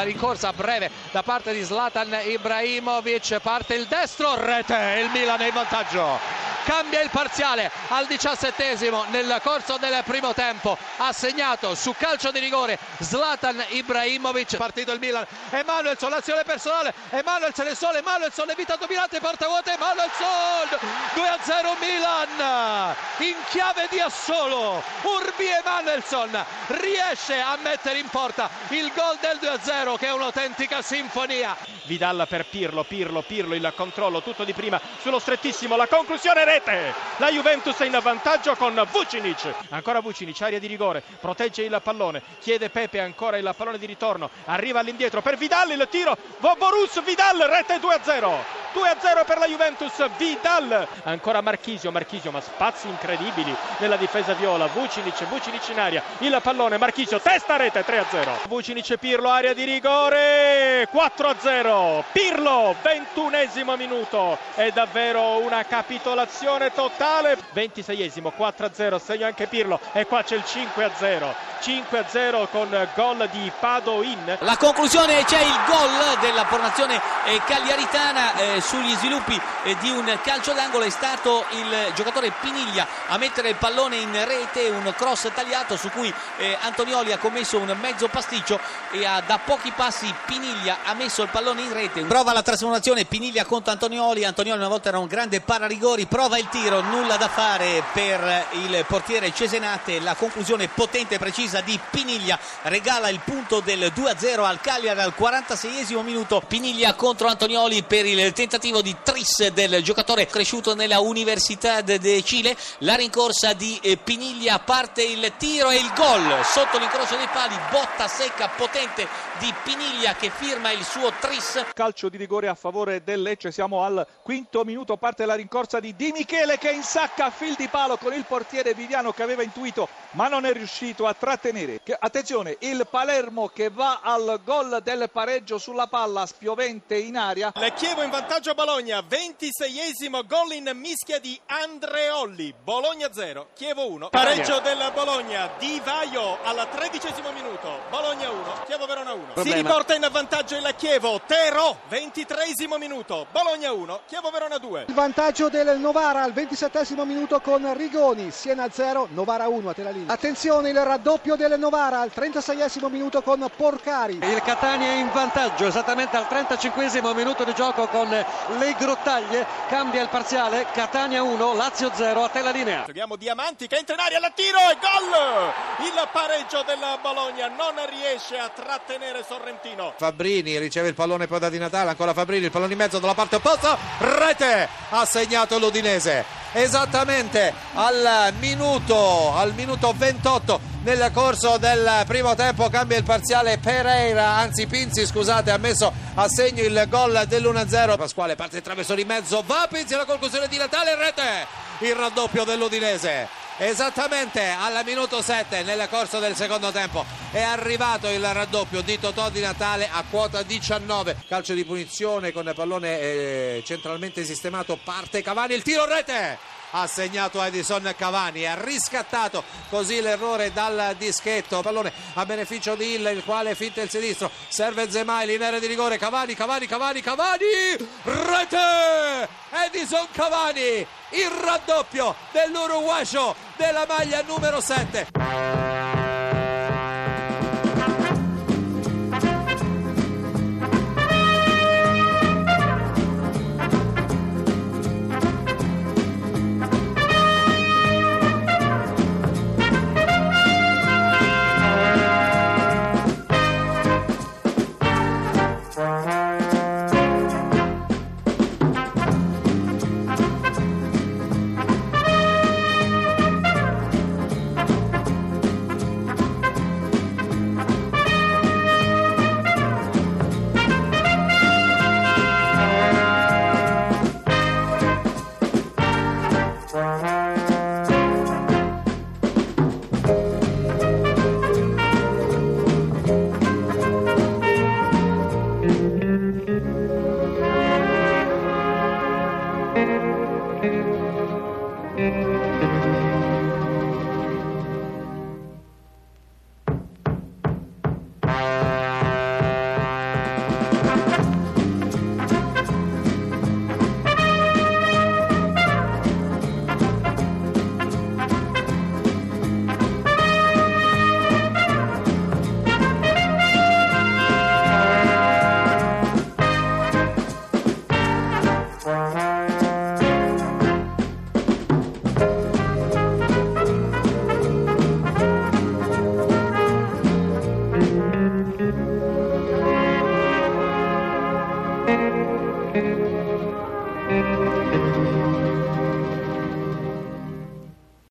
la rincorsa breve da parte di Zlatan Ibrahimovic, parte il destro, rete, il Milan è in vantaggio. Cambia il parziale al diciassettesimo nel corso del primo tempo ha segnato su calcio di rigore Zlatan Ibrahimovic. Partito il Milan. Emanuelson l'azione personale Emanuelson è solo Emanuelson è vita dominante porta vuota Emanuelson! 2 a 0 Milan in chiave di assolo Urbi Emanuelson riesce a mettere in porta il gol del 2 a 0 che è un'autentica sinfonia Vidal per Pirlo Pirlo Pirlo il controllo tutto di prima sullo strettissimo la conclusione rete. La Juventus è in vantaggio con Vucinic. Ancora Vucinic, area di rigore, protegge il pallone, chiede Pepe ancora il pallone di ritorno, arriva all'indietro per Vidal il tiro, Borus Vidal, rete 2-0. 2-0 per la Juventus, Vidal. Ancora Marchisio, Marchisio, ma spazi incredibili nella difesa viola. Vucinic, Vucinic in aria, il pallone, Marchisio, testa rete 3-0. Vucinic Pirlo, area di rigore, 4-0. Pirlo, ventunesimo minuto. È davvero una capitolazione totale 26esimo 4-0 segna anche Pirlo e qua c'è il 5-0 5-0 con gol di Padoin. La conclusione c'è il gol della formazione eh, cagliaritana eh, sugli sviluppi eh, di un calcio d'angolo. È stato il giocatore Piniglia a mettere il pallone in rete un cross tagliato su cui eh, Antonioli ha commesso un mezzo pasticcio e ha, da pochi passi Piniglia ha messo il pallone in rete. Prova la trasformazione Piniglia contro Antonioli. Antonioli una volta era un grande pararigori prova il tiro, nulla da fare per il portiere Cesenate, la conclusione potente e precisa di Piniglia. Regala il punto del 2-0 al Cagliari al 46esimo minuto. Piniglia contro Antonioli per il tentativo di tris del giocatore cresciuto nella Università de Cile, la rincorsa di eh, Piniglia, parte il tiro e il gol sotto l'incrocio dei pali, botta secca potente di Piniglia che firma il suo tris. Calcio di rigore a favore del Lecce, siamo al quinto minuto, parte la rincorsa di Dimi Michele che insacca a fil di palo con il portiere Viviano che aveva intuito ma non è riuscito a trattenere. Attenzione, il Palermo che va al gol del pareggio sulla palla spiovente in aria. Le Chievo in vantaggio a Bologna, 26esimo gol in mischia di Andreolli. Bologna 0, Chievo 1. Pareggio del Bologna, Di Vaio al tredicesimo minuto. Bologna 1, Chievo Verona 1. Problema. Si riporta in vantaggio il Chievo, Tero, 23esimo minuto. Bologna 1, Chievo Verona 2. Il vantaggio del Novara al 27 minuto con Rigoni, Siena 0, Novara 1 a te la linea. Attenzione il raddoppio del Novara al 36 minuto con Porcari. Il Catania è in vantaggio esattamente al 35 minuto di gioco con le grottaglie, cambia il parziale, Catania 1, Lazio 0 a te la linea. Seguiamo Diamanti che entra in aria, la tiro e gol! Il pareggio della Bologna non riesce a trattenere Sorrentino. Fabrini riceve il pallone poi da Di Natale, ancora Fabrini, il pallone in mezzo dalla parte opposta, rete! Ha segnato l'Udinese Udinese esattamente al minuto, al minuto 28 nel corso del primo tempo cambia il parziale Pereira, anzi Pinzi scusate ha messo a segno il gol dell'1-0 Pasquale parte il traversone in mezzo va Pinzi alla conclusione di Natale rete. Il raddoppio dell'Udinese. Esattamente al minuto 7 nel corso del secondo tempo è arrivato il raddoppio di Totò di Natale a quota 19 calcio di punizione con pallone eh, centralmente sistemato parte Cavani il tiro rete ha segnato Edison Cavani ha riscattato. Così l'errore dal dischetto. Pallone a beneficio di Hill il quale finta il sinistro. Serve Zemai linea di rigore. Cavani Cavani Cavani Cavani! Rete! Edison Cavani il raddoppio dell'Uruguayo della maglia numero 7